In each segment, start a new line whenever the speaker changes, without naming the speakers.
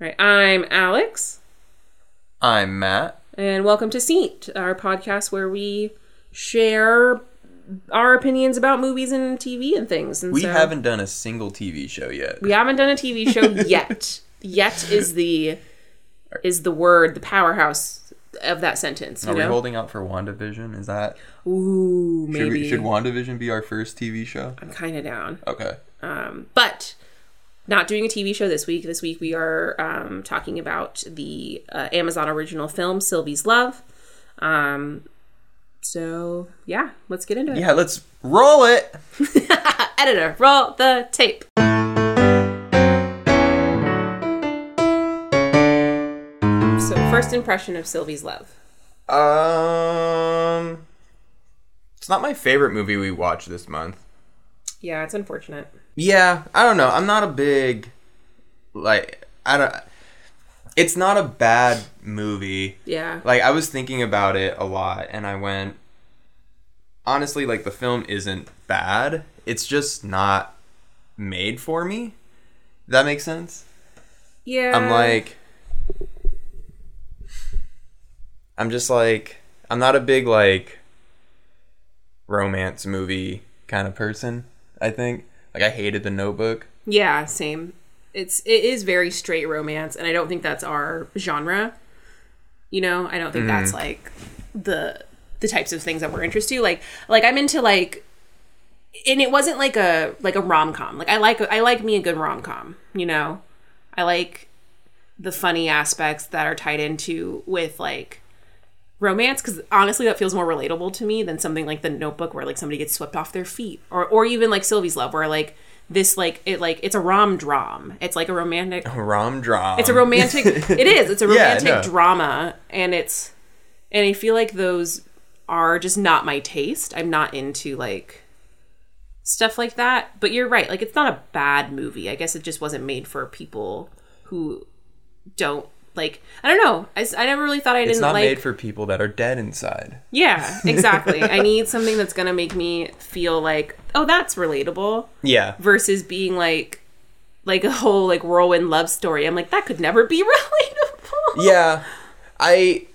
Right. I'm Alex,
I'm Matt.
and welcome to Seat, our podcast where we share our opinions about movies and TV and things. And
We
so-
haven't done a single TV show yet.
we haven't done a TV show yet. yet is the is the word, the powerhouse of that sentence.
Are we holding out for WandaVision? Is that
Ooh,
should,
maybe.
we, should WandaVision be our first TV show?
I'm kind of down.
Okay.
Um, but not doing a TV show this week. This week we are um, talking about the uh, Amazon original film Sylvie's Love. Um, so yeah, let's get into it.
Yeah, let's roll it.
Editor, roll the tape. So first impression of Sylvie's Love.
Um, it's not my favorite movie we watched this month.
Yeah, it's unfortunate.
Yeah, I don't know. I'm not a big like I don't. It's not a bad movie.
Yeah.
Like I was thinking about it a lot, and I went. Honestly, like the film isn't bad. It's just not made for me. That makes sense.
Yeah.
I'm like. I'm just like I'm not a big like romance movie kind of person. I think like I hated The Notebook.
Yeah, same. It's it is very straight romance, and I don't think that's our genre. You know, I don't think that's mm-hmm. like the the types of things that we're interested. in. Like like I'm into like, and it wasn't like a like a rom com. Like I like I like me a good rom com. You know, I like the funny aspects that are tied into with like romance because honestly that feels more relatable to me than something like the notebook where like somebody gets swept off their feet or or even like sylvie's love where like this like it like it's a rom dram it's like a romantic
Rom drum.
it's a romantic it is. It's a
Yeah,
romantic
no.
drama and it's and i feel like those are just not my taste. I'm not into like stuff like that. But you're right. Like it's not a bad movie. I guess it just wasn't made for people who don't like i don't know I, I never really thought i didn't It's
not
like
made for people that are dead inside.
yeah, exactly. I need something that's gonna make me feel like, oh, that's relatable,
Yeah.
versus being like, like a whole like whirlwind love story. I'm like, that could never be relatable.
Yeah. I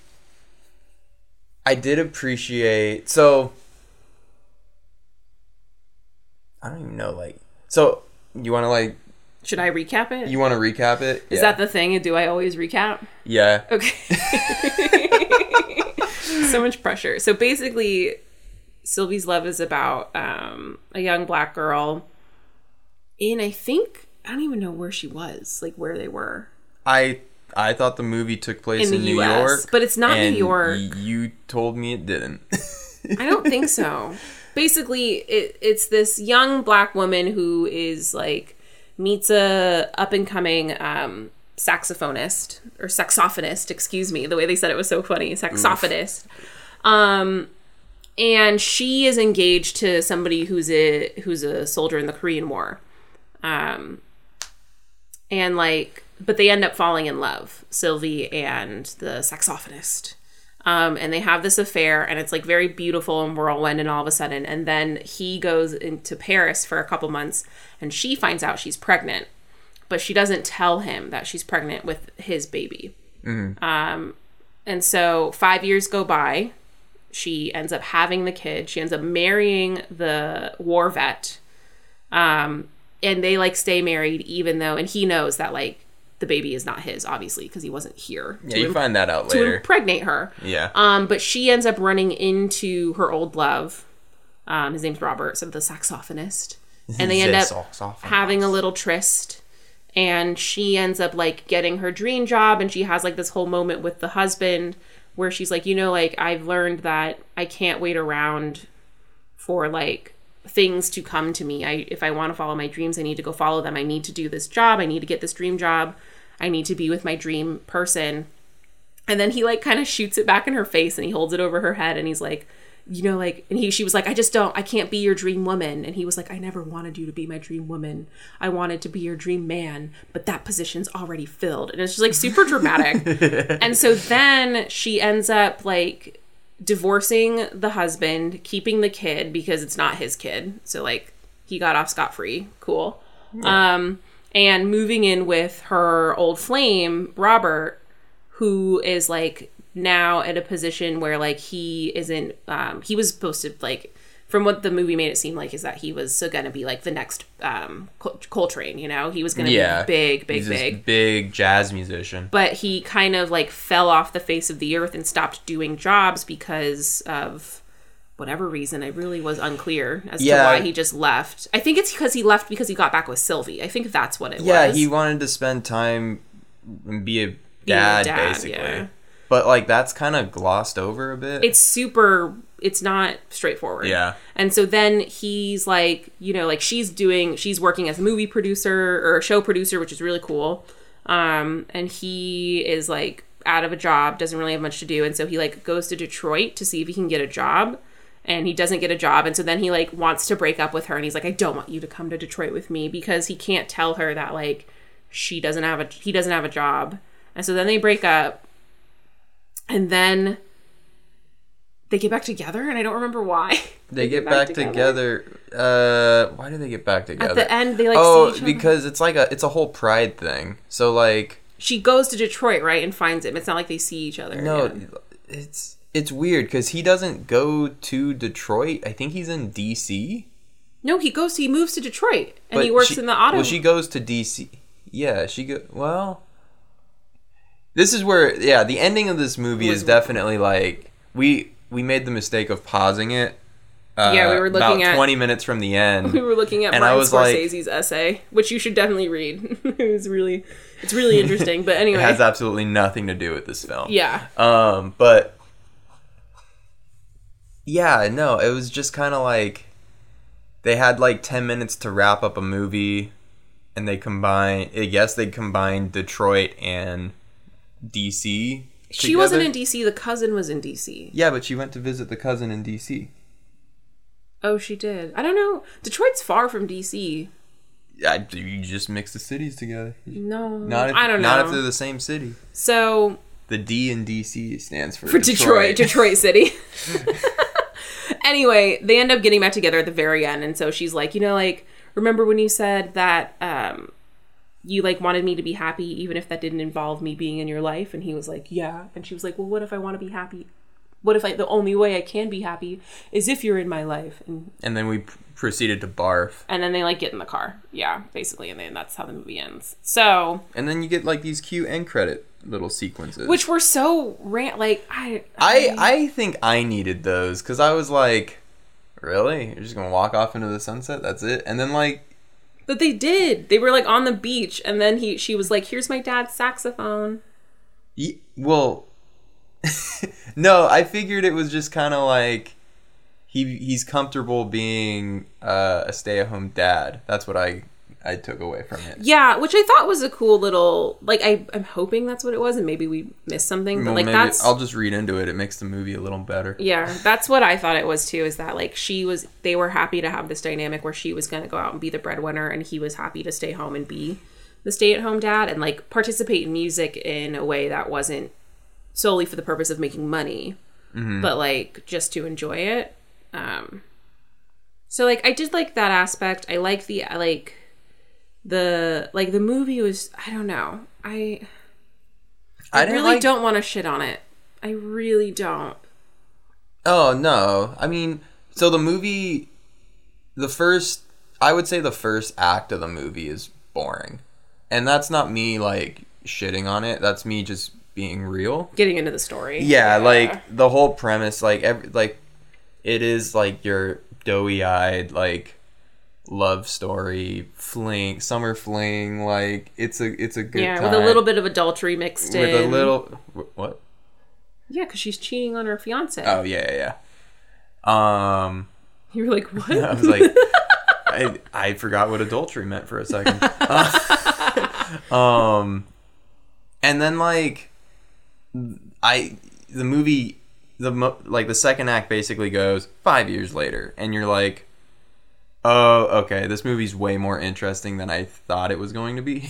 I did appreciate so I don't even know like so you want to like
Should I recap it?
you want to recap it? Is yeah.
that the thing? Do I always recap?
Yeah.
Okay. so much pressure. So basically, Sylvie's Love is about um, a young black girl in, I think, I don't even know where she was, like where they were.
I I thought the movie took place
In
in, New
US,
York,
but it's not New York.
You told me it didn't.
I don't think so. Basically, it, it's this young black woman who is like meets a up and coming um, saxophonist or saxophonist. Excuse me, the way they said it was so funny. Saxophonist. Um, and she is engaged to somebody who's a who's a soldier in the Korean War. Um, and like, but they end up falling in love, Sylvie and the saxophonist um, and they have this affair and it's like very beautiful and whirlwind and all of a sudden. And then he goes into paris for a couple months and she finds out she's pregnant but she doesn't tell him that she's pregnant with his baby. Um, and so five years go by. She ends up having the kid. She ends up marrying the war vet. Um, and they like stay married even though and he knows that like the baby is not his obviously because he wasn't here
yeah, you
im-
find that out later.
to impregnate her.
yeah.
Um, but she ends up running into her old love. Um, his name's Robert, so the saxophonist, and they end up having a little tryst. And she ends up like getting her dream job, and she has like this whole moment with the husband where she's like, you know, like I've learned that I can't wait around for like things to come to me. I if I want to follow my dreams, I need to go follow them. I need to do this job. I need to get this dream job. I need to be with my dream person. And then he like kind of shoots it back in her face and he holds it over her head and he's like, you know, like, and he, she was like, I just don't, I can't be your dream woman. And he was like, I never wanted you to be my dream woman. I wanted to be your dream man, but that position's already filled. And it's just like super dramatic. and so then she ends up like divorcing the husband, keeping the kid because it's not his kid. So like he got off scot free. Cool. Um, and moving in with her old flame, Robert, who is like now at a position where like he isn't um he was supposed to like from what the movie made it seem like is that he was going to be like the next um Col- Coltrane, you know? He was going to
Yeah.
be big, big,
He's
big.
big jazz musician.
But he kind of like fell off the face of the earth and stopped doing jobs because of whatever reason. I really was unclear as
Yeah.
to why he just left. I think it's because he left because he got back with Sylvie. I think that's what it
Yeah,
was.
Yeah, he wanted to spend time and be a dad,
dad,
basically.
yeah.
But like that's kind of glossed over a bit.
it's super it's not straightforward
Yeah.
and so then he's like you know like she's doing she's working as a movie producer or a show producer which is really cool um and he is like out of a job doesn't really have much to do and so he like goes to detroit to see if he can get a job and he doesn't get a job and so then he like wants to break up with her and he's like i don't want you to come to detroit with me because he can't tell her that like she doesn't have a he doesn't have a job and so then they break up and then they get back together and i don't remember why
they get back, together. Uh, why do they get back together?
at the end they like
oh,
see each other.
because it's like a it's a whole pride thing. So like
she goes to detroit right and finds him it's not like they see each other
no,
again.
it's it's weird because he doesn't go to Detroit. I think he's in D.C.
no he goes he moves to detroit and he works
she-
in the auto
Well, she goes to DC. Yeah, she go. Well, this is where yeah, the ending of this movie is definitely like we we made the mistake of pausing it. Uh,
Yeah, we were looking
about
at-
twenty minutes from the end.
we were looking at
And was like-
Scorsese's essay, which you should definitely read. it was really, it's really interesting. But anyway,
it has absolutely nothing to do with this film.
yeah,
Um, but yeah, no, it was just kind of like they had like 10 minutes to wrap up a movie and they combined I guess they combined Detroit and DC.
she wasn't in DC. The cousin was in DC.
Yeah, but she went to visit the cousin in DC.
Oh, she did. I don't know. Detroit's far from DC.
I, you just mix the cities together.
No,
Not if,
I don't know.
Not if they're the same city.
so
The D in DC stands for,
for Detroit, Detroit City. anyway, they end up getting back together at the very end, and so she's like, you know, like, remember when you said that um, you like wanted me to be happy, even if that didn't involve me being in your life? And he was like, yeah. And she was like, well, what if I want to be happy? What if I the only way I can be happy is if you're in my life? And
And then we p- proceeded to barf.
and then they like get in the car, yeah, basically, and then that's how the movie ends. So,
And then you get like these cute end credit little sequences.
which were so ran like I
I I think I needed those because I was like, really? You're just gonna walk off into the sunset? That's it? And then like,
But they did. They were like on the beach, and then he she was like, "Here's my dad's saxophone."
y- well, no, I figured it was just kind of like he he's comfortable being uh, a stay at home dad. That's what I I took away from it.
Yeah, which I thought was a cool little like I I'm hoping that's what it was, and maybe we missed something, but
Well,
like that's
I'll just read into it. It makes the movie a little better.
yeah, that's what I thought it was too. Is that like she was they were happy to have this dynamic where she was going to go out and be the breadwinner, and he was happy to stay home and be the stay at home dad and like participate in music in a way that wasn't solely for the purpose of making money, but like just to enjoy it. Um, so like I did like that aspect. I like the I like the like the movie was I don't know. I I,
I
really
like-
don't want to shit on it. I really don't.
Oh no. I mean, so the movie the first I would say the first act of the movie is boring. And that's not me like shitting on it. That's me just being real.
Getting into the story.
Yeah, like the whole premise like every like it is like your doughy-eyed like love story fling summer fling like it's a it's a good
yeah,
time
with a little bit of adultery mixed
with
in.
With a little what
Yeah, because she's cheating on her fiance.
oh yeah yeah yeah um
You were like, what?
I was like, I I forgot what adultery meant for a second. Uh, um, and then like, I the movie the mo- like the second act basically goes five years later, and you're like, oh okay, this movie's way more interesting than I thought it was going to be.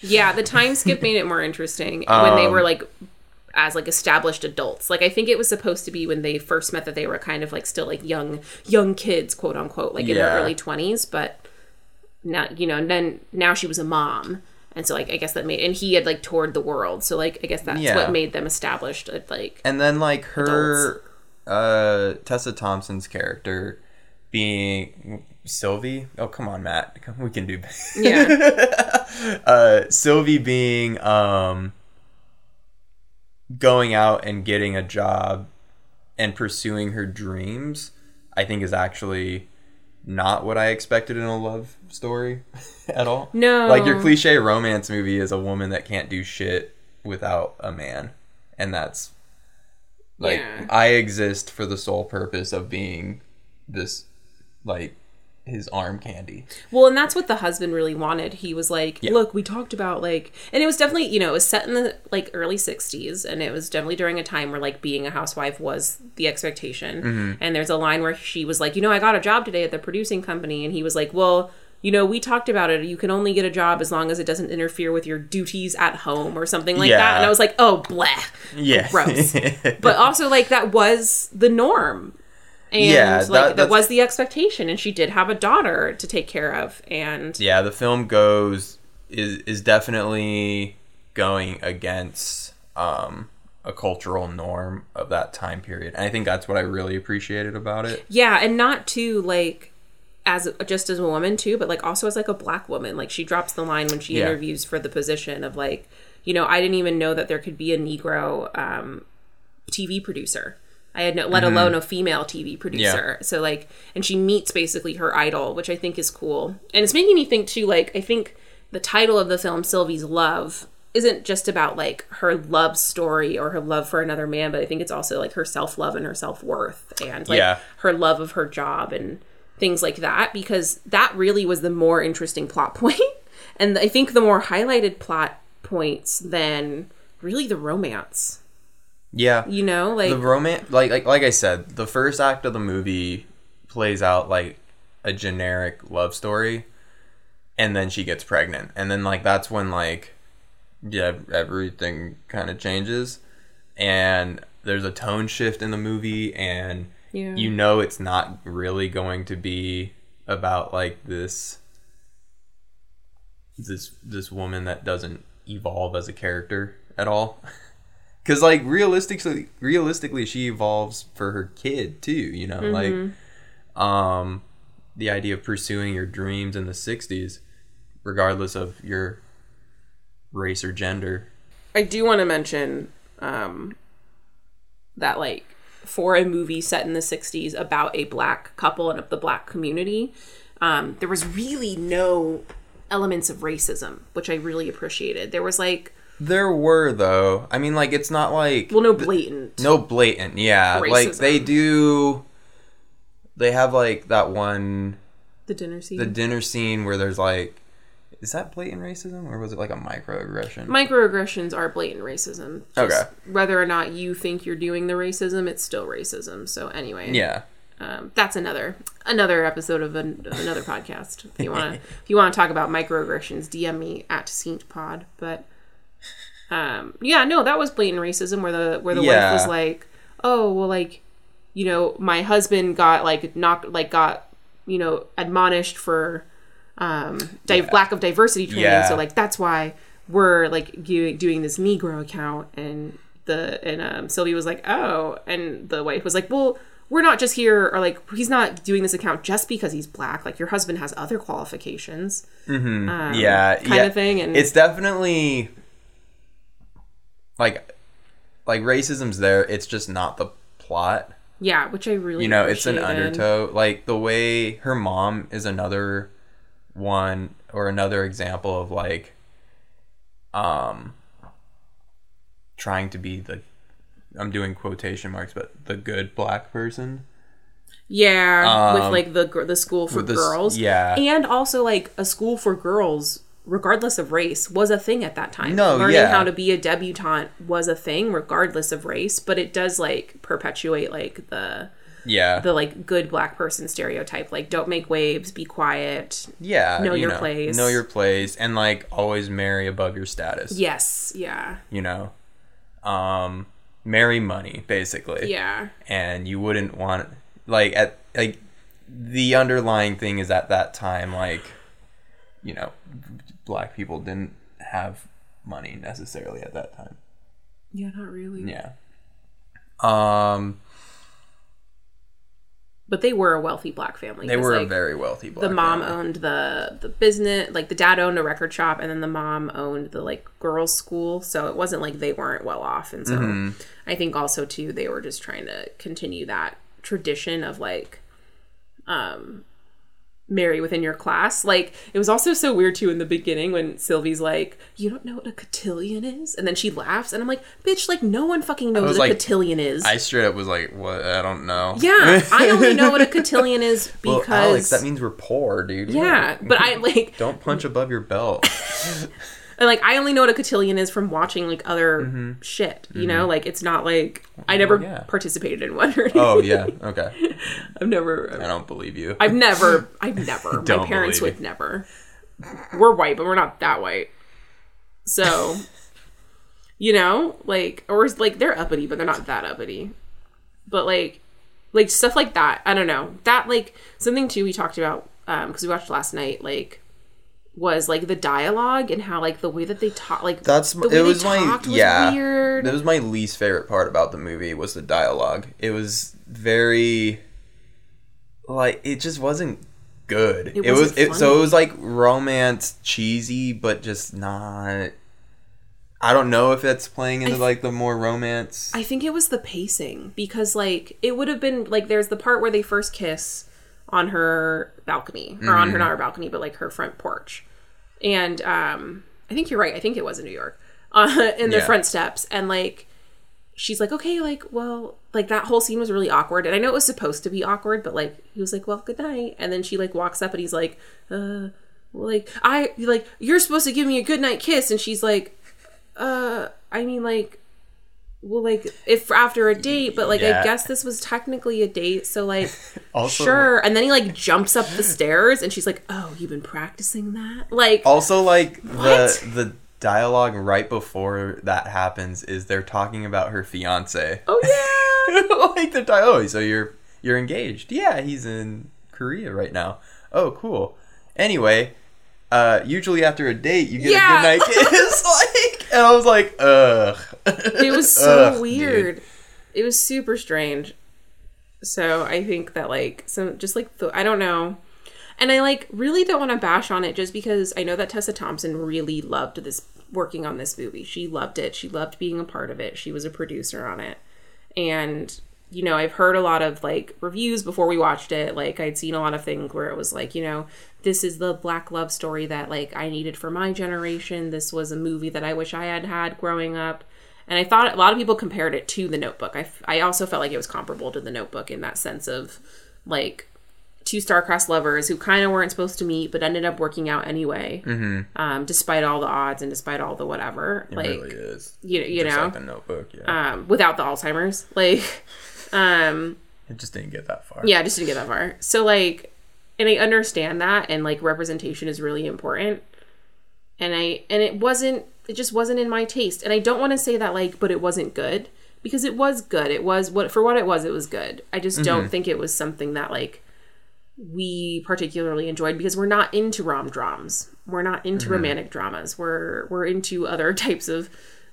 Yeah, the time skip made it more interesting when they
Um,
were like as like established adults. Like I think it was supposed to be when they first met that they were kind of like still like young young kids, quote unquote, like in
Yeah.
their early twenties. But now you know and then now she was a mom and so like i guess that made and he had like toured the world. So like i guess that's
Yeah.
what made them established at, like
and then like her uh tessa thompson's character being sylvie? Oh come on matt. Come- we can do
yeah.
Uh sylvie being um going out and getting a job and pursuing her dreams i think is actually not what i expected in a love story at all
No.
like your cliche romance movie is a woman that can't do shit without a man and that's like
Yeah.
i exist for the sole purpose of being this like his arm candy
Well, and that's what the husband really wanted. He was like,
Yeah.
"Look, we talked about like," and it was definitely, you know, it was set in the like early '60s, and it was definitely during a time where like being a housewife was the expectation.
Mm-hmm.
And there's a line where she was like, "You know, I got a job today at the producing company," and he was like, "Well." You know, we talked about it. You can only get a job as long as it doesn't interfere with your duties at home or something like
Yeah.
that. And I was like, oh, bleh.
yeah
Gross. But also, like, that was the norm. And,
Yeah,
like,
that-
that was the expectation. And she did have a daughter to take care of. And
yeah the film goes is is definitely going against um a cultural norm of that time period and i think that's what i really appreciated about it
Yeah, and not to like as just as a woman too, but like also as like a black woman. Like she drops the line when she
Yeah.
interviews for the position of like, you know, I didn't even know that there could be a Negro um, TV producer. I had no, let mm-hmm. alone a female TV producer. So like, and she meets basically her idol, which I think is cool. And it's making me think too. Like, I think the title of the film, Sylvie's Love, isn't just about like her love story or her love for another man, but I think it's also like her self love and her self worth and like
Yeah.
her love of her job and things like that because that really was the more interesting plot point and i think the more highlighted plot points than really the romance
yeah.
You know like
the romance like, like like i said the first act of the movie plays out like a generic love story and then she gets pregnant. And then like that's when like yeah everything kind of changes and there's a tone shift in the movie and
Yeah.
you know it's not really going to be about like this this this woman that doesn't evolve as a character at all because like realistically realistically she evolves for her kid too you know like um the idea of pursuing your dreams in the 60s regardless of your race or gender.
I do want to mention um that like for a movie set in the 60s about a black couple and of the black community um there was really no elements of racism which i really appreciated. There was like
there were though i mean like it's not like
well no blatant
no blatant yeah like they do they have like that one
the dinner scene
the dinner scene where there's like is that blatant racism or was it like a microaggression
microaggressions are blatant racism. Just
Okay.
Whether or not you think you're doing the racism, it's still racism. So anyway,
yeah
um, that's another another episode of, an, of another podcast. If you want to if you want to talk about microaggressions, DM me at Saint Pod. But um, yeah, no, that was blatant racism where the where the
Yeah.
wife was like, oh well, like you know, my husband got like knocked like got you know admonished for um di- lack of diversity training
Yeah.
so like that's why we're like doing doing this negro account and the and um sylvia was like oh and the wife was like well we're not just here or like he's not doing this account just because he's black like your husband has other qualifications um,
yeah
kind
yeah.
of thing and
it's definitely like like racism's there it's just not the plot
yeah which i really
you know it's an undertow like the way her mom is another one or another example of like um trying to be the i'm doing quotation marks but the good black person
Yeah, with
Um,
like the the school for
the
girls.
yeah.
and also like a school for girls, regardless of race, was a thing at that time.
No,
learning
yeah.
how to be a debutante was a thing, regardless of race. But it does like perpetuate like the
yeah
the like good black person stereotype. Like, don't make waves, be quiet.
yeah
know
you
your place.
know your place and like always marry above your status
Yes, yeah,
you know um marry money basically
yeah,
and you wouldn't want like at like the underlying thing is at that time like you know, black people didn't have money necessarily at that time.
Yeah, not really.
Yeah. Um,
But they were a wealthy black family.
They were a very wealthy black family.
the mom
family.
owned the the business like the dad owned a record shop and then the mom owned the like girls school so it wasn't like they weren't well off and so
Mm-hmm.
i think also too they were just trying to continue that tradition of like um marry within your class like it was also so weird too in the beginning when sylvie's like you don't know what a cotillion is and then she laughs and i'm like bitch like no one fucking knows what a cotillion is
I straight up was like, "What? I don't know."
yeah i only know what a cotillion is because
well, Alex, that means we're poor, dude.
yeah but i like
Don't punch above your belt.
And like I only know what a cotillion is from watching like other
Mm-hmm.
shit. You know, like it's not like I never
yeah.
participated in one or anything.
oh yeah, okay.
I've never
I don't believe you.
I've never I've never my parents would never. We're white, but we're not that white. So you know, like or it's like they're uppity, but they're not that uppity. But like like stuff like that. I don't know. That like something too we talked about um because we watched last night like was like the dialogue and how like the way that they talk like
That's
the way
it
they
was my
was
yeah.
weird.
That was my least favorite part about the movie was the dialogue. It was very like it just wasn't good. It, was
wasn't
it, so it was like romance cheesy but just not I don't know if that's playing into
I-
like the more romance.
I think it was the pacing because like it would have been like there's the part where they first kiss on her balcony or on her
Mm-hmm.
not her balcony but like her front porch, and um I think you're right. I think it was in New York, uh, in the
Yeah.
front steps, and like she's like okay like well like that whole scene was really awkward and I know it was supposed to be awkward but like he was like well good night and then she like walks up and he's like uh like I like you're supposed to give me a good night kiss and she's like uh I mean like well like if after a date but like
Yeah.
i guess this was technically a date so like
Also-
sure and then he like jumps up the stairs and she's like oh you've been practicing that like
Also, like
What?
the the dialogue right before that happens is they're talking about her fiance.
oh yeah
like they're talking, oh, so you're you're engaged? Yeah, he's in Korea right now. Oh, cool. Anyway, uh, usually after a date, you get
Yeah.
a good night kiss. like, and I was like, ugh.
it was so
Ugh, dude.
weird. It was super strange. So i think that like some just like the, i don't know. And i like really don't want to bash on it just because i know that tessa thompson really loved this working on this movie. She loved it. She loved being a part of it. She was a producer on it. And you know i've heard a lot of like reviews before we watched it like i'd seen a lot of things where it was like you know this is the black love story that like i needed for my generation this was a movie that i wish i had had growing up and i thought a lot of people compared it to the notebook i, f- I also felt like it was comparable to the notebook in that sense of like two star-crossed lovers who kind of weren't supposed to meet but ended up working out anyway um, despite all the odds and despite all the whatever
It
like
really is.
you, you
Just
know
like the Notebook. Yeah,
um, without the Alzheimer's. Like, um,
it just didn't get that far.
yeah, it just didn't get that far. So like, and I understand that, and like representation is really important. And I and it wasn't. It just wasn't in my taste. And I don't want to say that like, but it wasn't good because it was good. It was what for what it was. It was good. I just don't think it was something that like we particularly enjoyed because we're not into rom drams. We're not into romantic dramas. We're we're into other types of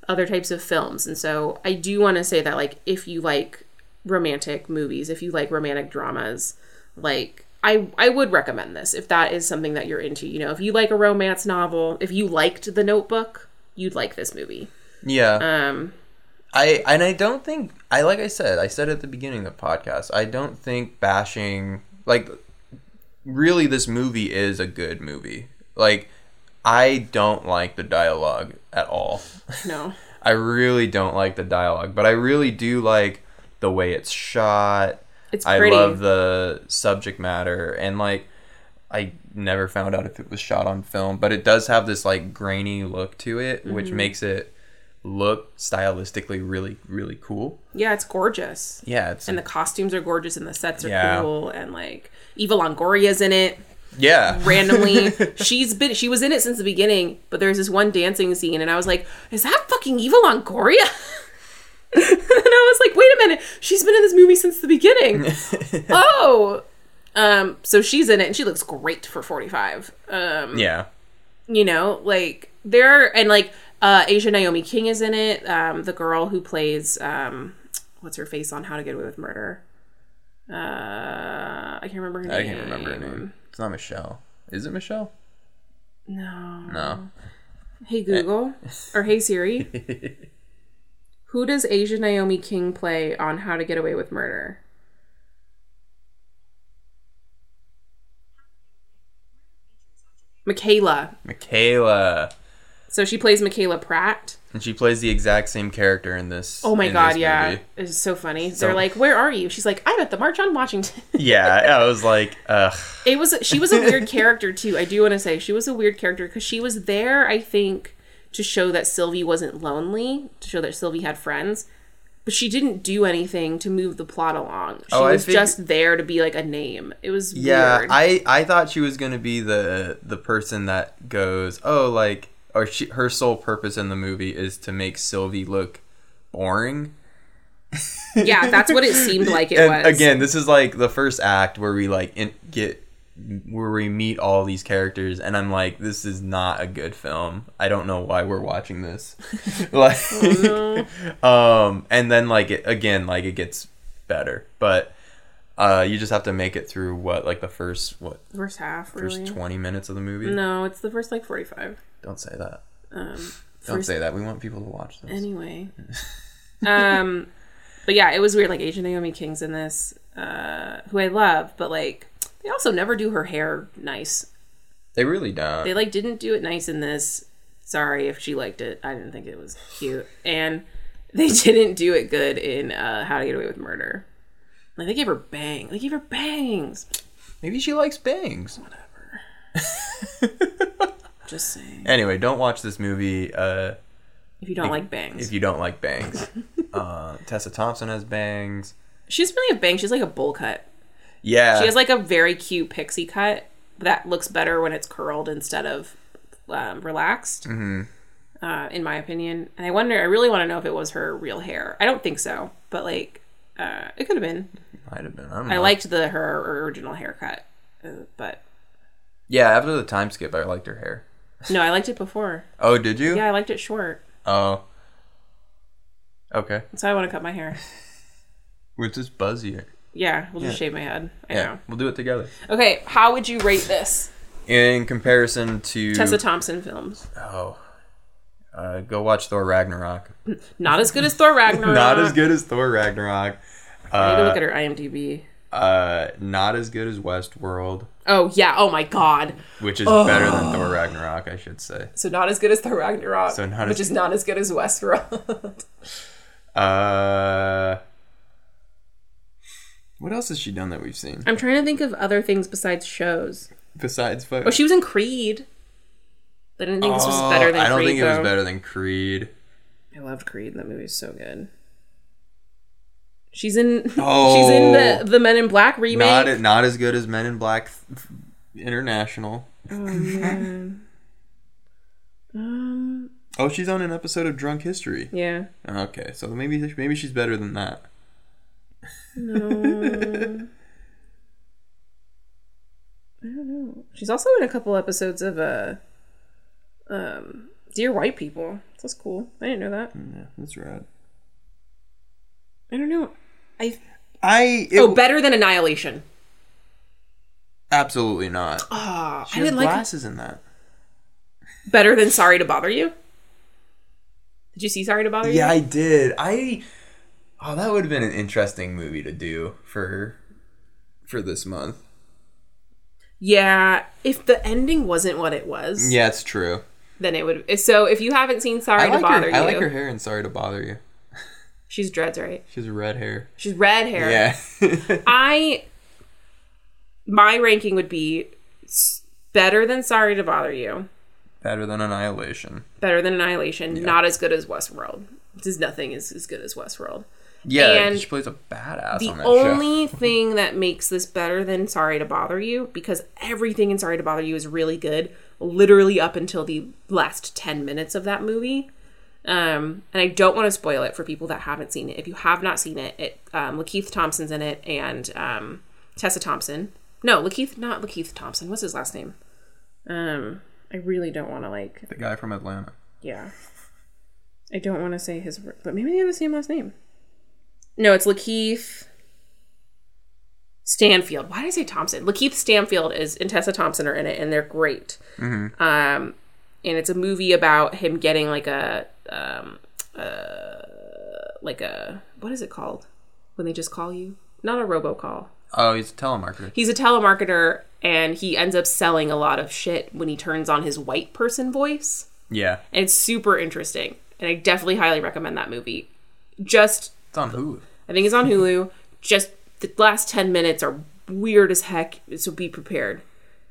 other types of films. And so I do want to say that like if you like romantic movies, if you like romantic dramas, like I I would recommend this if that is something that you're into. You know, if you like a romance novel, if you liked The Notebook, you'd like this movie.
Yeah.
Um
I and I don't think I like I said I said at the beginning of the podcast I don't think bashing like really this movie is a good movie like I don't like the dialogue at all
no.
I really don't like the dialogue but I really do like the way it's shot
It's
I love the subject matter and like I never found out if it was shot on film but it does have this like grainy look to it which
Mm-hmm.
makes it look stylistically really really cool
Yeah, it's gorgeous.
yeah it's
And the costumes are gorgeous and the sets are
Yeah.
cool and like Eva Longoria's in it.
yeah
randomly. She's been she was in it since the beginning, but there's this one dancing scene, and I was like, "Is that fucking Eva Longoria?" and I was like, "Wait a minute, she's been in this movie since the beginning." oh, um, so she's in it, and she looks great for 45. Um,
yeah
you know, like there and like uh Aja Naomi King is in it. Um the girl who plays um what's her face on How to Get Away with Murder. Uh I can't remember her
I
name.
can't remember her name. It's not Michelle. Is it Michelle?
No.
No.
Hey Google or Hey Siri. Who does Aja Naomi King play on How to Get Away with Murder? Michaela.
Michaela.
So she plays Michaela Pratt.
And she plays the exact same character in this.
Oh my god, yeah. It's so funny.
So-
They're like, "Where are you?" She's like, "I'm at the March on Washington."
Yeah, I was like, ugh.
it was she was a weird character too. I do want to say she was a weird character because she was there, I think, to show that Sylvie wasn't lonely, to show that Sylvie had friends. But she didn't do anything to move the plot along. She
Oh,
was
fig-
just there to be like a name. It was
Yeah,
weird.
I I thought she was gonna be the the person that goes, oh, like, or she her sole purpose in the movie is to make Sylvie look boring.
yeah, that's what it seemed like it
and
was.
again, this is like the first act where we like in, get where we meet all these characters, and I'm like, this is not a good film. I don't know why we're watching this. like, um, and then like it, again, like it gets better, but uh, you just have to make it through what like the first what
first half,
first
really.
20 minutes of the movie.
No, it's the first like forty-five.
Don't say that.
Um,
Don't say that. We want people to watch this.
Anyway. um but yeah, it was weird like Aja Naomi King's in this uh who I love, but like they also never do her hair nice.
they really don't.
They like didn't do it nice in this. Sorry if she liked it. I didn't think it was cute. And they didn't do it good in uh How to Get Away with Murder. Like they gave her bang. They gave her bangs.
Maybe she likes bangs. Whatever.
Just saying.
Anyway, don't watch this movie. Uh,
If you don't like bangs.
if you don't like bangs. uh, Tessa Thompson has bangs.
she doesn't really have bangs, she's like a bowl cut.
Yeah.
She has like a very cute pixie cut that looks better when it's curled instead of um, relaxed. Mm-hmm. Uh, in my opinion, and I wonder, I really want to know if it was her real hair. I don't think so, but like, uh, it could have been.
Might have been. I don't
I liked the her original haircut, uh, but
Yeah, after the time skip, I liked her hair.
no, I liked it before.
Oh, did you?
Yeah, I liked it short.
Oh. Okay.
So I want to cut my hair.
With this buzzy.
Yeah, we'll just shave my head. I
Yeah,
know.
we'll do it together.
Okay, how would you rate this
In comparison to
Tessa Thompson films?
oh, uh, go watch Thor Ragnarok.
Not as good as Thor Ragnarok.
Not as good as Thor Ragnarok.
I need to
Uh,
look at her IMDb.
uh, not as good as Westworld,
Oh yeah. Oh my God.
which is better than Thor Ragnarok, I should say.
So not as good as Thor Ragnarok,
So not
which
as-
is not as good as Westworld.
Uh, what else has she done that we've seen
I'm trying to think of other things besides shows.
besides? Fo-
Oh, she was in Creed. I didn't think this was
Oh,
better than Creed.
I don't
Creed.
think it was better than Creed.
I loved Creed. That movie so good. She's in. Oh, she's in
Oh.
the the Men in Black remake.
Not not as good as Men in Black International.
um.
Oh, she's on an episode of Drunk History.
Yeah.
Okay, so maybe maybe she's better than that.
No. I don't know. She's also in a couple episodes of uh, um, Dear White People. That's cool. I didn't know that.
Yeah, that's rad.
I don't know. I
I it,
oh, better than Annihilation.
absolutely not.
Ah,
She
I
has
didn't like
glasses in that.
better than Sorry to Bother You. Did you see Sorry to Bother You?
Yeah, I did. I oh, that would have been an interesting movie to do for for this month.
Yeah. If the ending wasn't what it was,
Yeah, it's true.
then it would. So if you haven't seen Sorry
I
to Bother
her.
You,
I like her hair and sorry to bother you.
she's dreads, right?
She's red hair.
She's red hair.
Yeah.
I my ranking would be better than Sorry to Bother You,
Better than Annihilation.
better than Annihilation, not as good as Westworld. Because nothing is as good as Westworld.
Yeah,
And
she plays a badass
The
on that show.
only thing that makes this better than Sorry to Bother You, because everything in Sorry to Bother You is really good, literally up until the last 10 minutes of that movie. Um, and I don't want to spoil it for people that haven't seen it. If you have not seen it, it um, Lakeith Thompson's in it and um, Tessa Thompson. No, Lakeith, not Lakeith Thompson. What's his last name? Um, I really don't want to like.
The guy from Atlanta.
Yeah. I don't want to say his, but maybe they have the same last name. No, it's Lakeith Stanfield. Why did I say Thompson? Lakeith Stanfield is and Tessa Thompson are in it, and they're great. Um, and it's a movie about him getting like a, um, uh, like a what is it called when they just call you? Not a robocall.
Oh, he's a telemarketer.
He's a telemarketer, and he ends up selling a lot of shit when he turns on his white person voice.
Yeah.
And it's super interesting. And I definitely highly recommend that movie. Just,
It's on Hulu.
I think it's on Hulu. Just the last 10 minutes are weird as heck, so be prepared.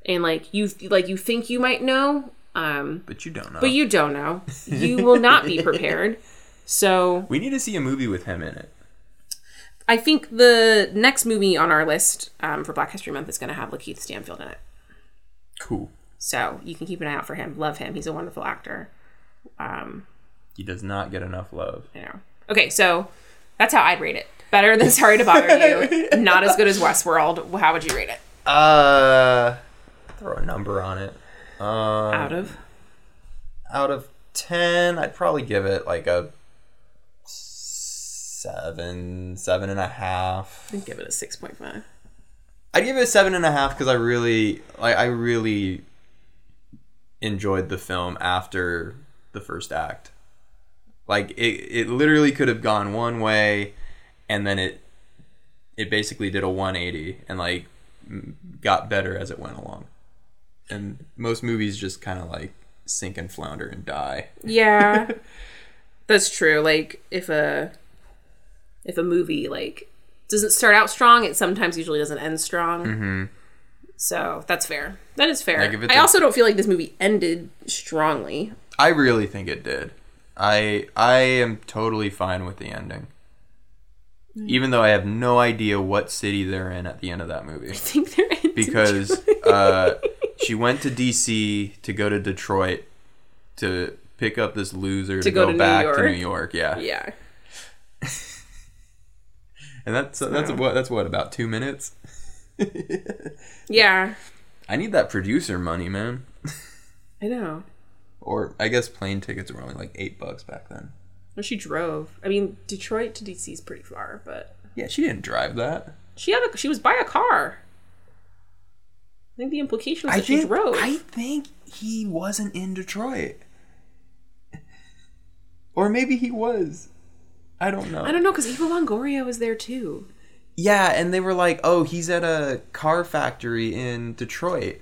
And like you like you think you might know, um,
But you don't know.
but you don't know. You will not be prepared. So
we need to see a movie with him in it.
I think the next movie on our list um, for Black History Month is going to have Lakeith Stanfield in it.
Cool.
So you can keep an eye out for him. Love him. He's a wonderful actor. Um,
He does not get enough love.
know. Okay, so that's how I'd rate it. Better than Sorry to Bother You. Not as good as Westworld. How would you rate it?
Uh, throw a number on it. Um,
Out of
out of 10 i'd probably give it like a seven seven and a half
I'd give it a six point five.
i'd give it a seven and a half because i really like i really enjoyed the film after the first act like it, it literally could have gone one way and then it it basically did a 180 and like got better as it went along and most movies just kind of like sink and flounder and die
Yeah, that's true. Like if a if a movie like doesn't start out strong, it sometimes usually doesn't end strong. Mm-hmm. So that's fair. That is fair.
Like,
I
a-
also don't feel like this movie ended strongly.
I really think it did. I I am totally fine with the ending. Even though I have no idea what city they're in at the end of that movie.
I think they're in
Because uh, she went to DC to go to Detroit to pick up this loser to,
go
go,
to New
back to New York. Yeah.
yeah.
And that's that's what that's what about 2 minutes.
Yeah,
I need that producer money, man.
I know.
Or I guess plane tickets were only like 8 bucks back then.
Well, she drove. I mean, Detroit to DC is pretty far, but
Yeah, she didn't drive that.
she had a she was by a car. I think the implication was
I
that she drove.
I think he wasn't in Detroit. Or maybe he was. I don't know.
I don't know because Eva Longoria was there too.
yeah, and they were like, "Oh, he's at a car factory in Detroit."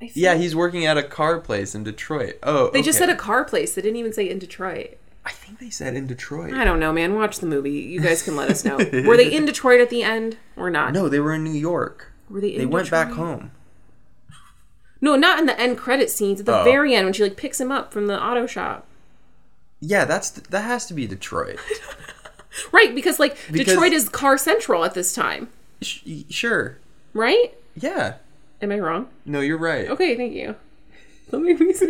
Yeah, he's working at a car place in Detroit. Oh,
They just said a car place. They didn't even say in Detroit.
I think they said in Detroit.
I don't know, man. Watch the movie. You guys can let us know. Were they in Detroit at the end or not?
No, they were in New York.
Were they? In
They went back home.
No, not in the end credit scenes. At the
Oh.
very end, when she like picks him up from the auto shop.
Yeah, that's that has to be Detroit.
Right, because like
Because-
Detroit is car central at this time,
Sh- sure.
right?
Yeah.
Am I wrong?
No, you're right.
Okay, thank you. Let me this.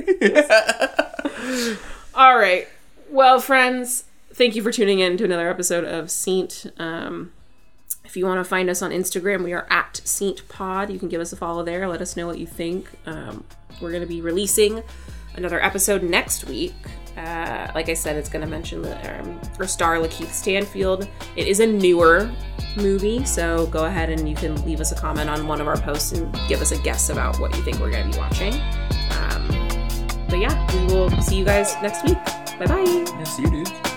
All right. Well, friends, thank you for tuning in to another episode of Saint. Um, if you want to find us on Instagram, we are at Saint Pod. You can give us a follow there. Let us know what you think. Um, we're going to be releasing another episode next week. Uh, like I said, it's going to mention the um, or star Lakeith Stanfield. It is a newer movie, so go ahead and you can leave us a comment on one of our posts and give us a guess about what you think we're going to be watching. Um, but yeah, we will see you guys next week. Bye bye.
Yeah, see you, dudes.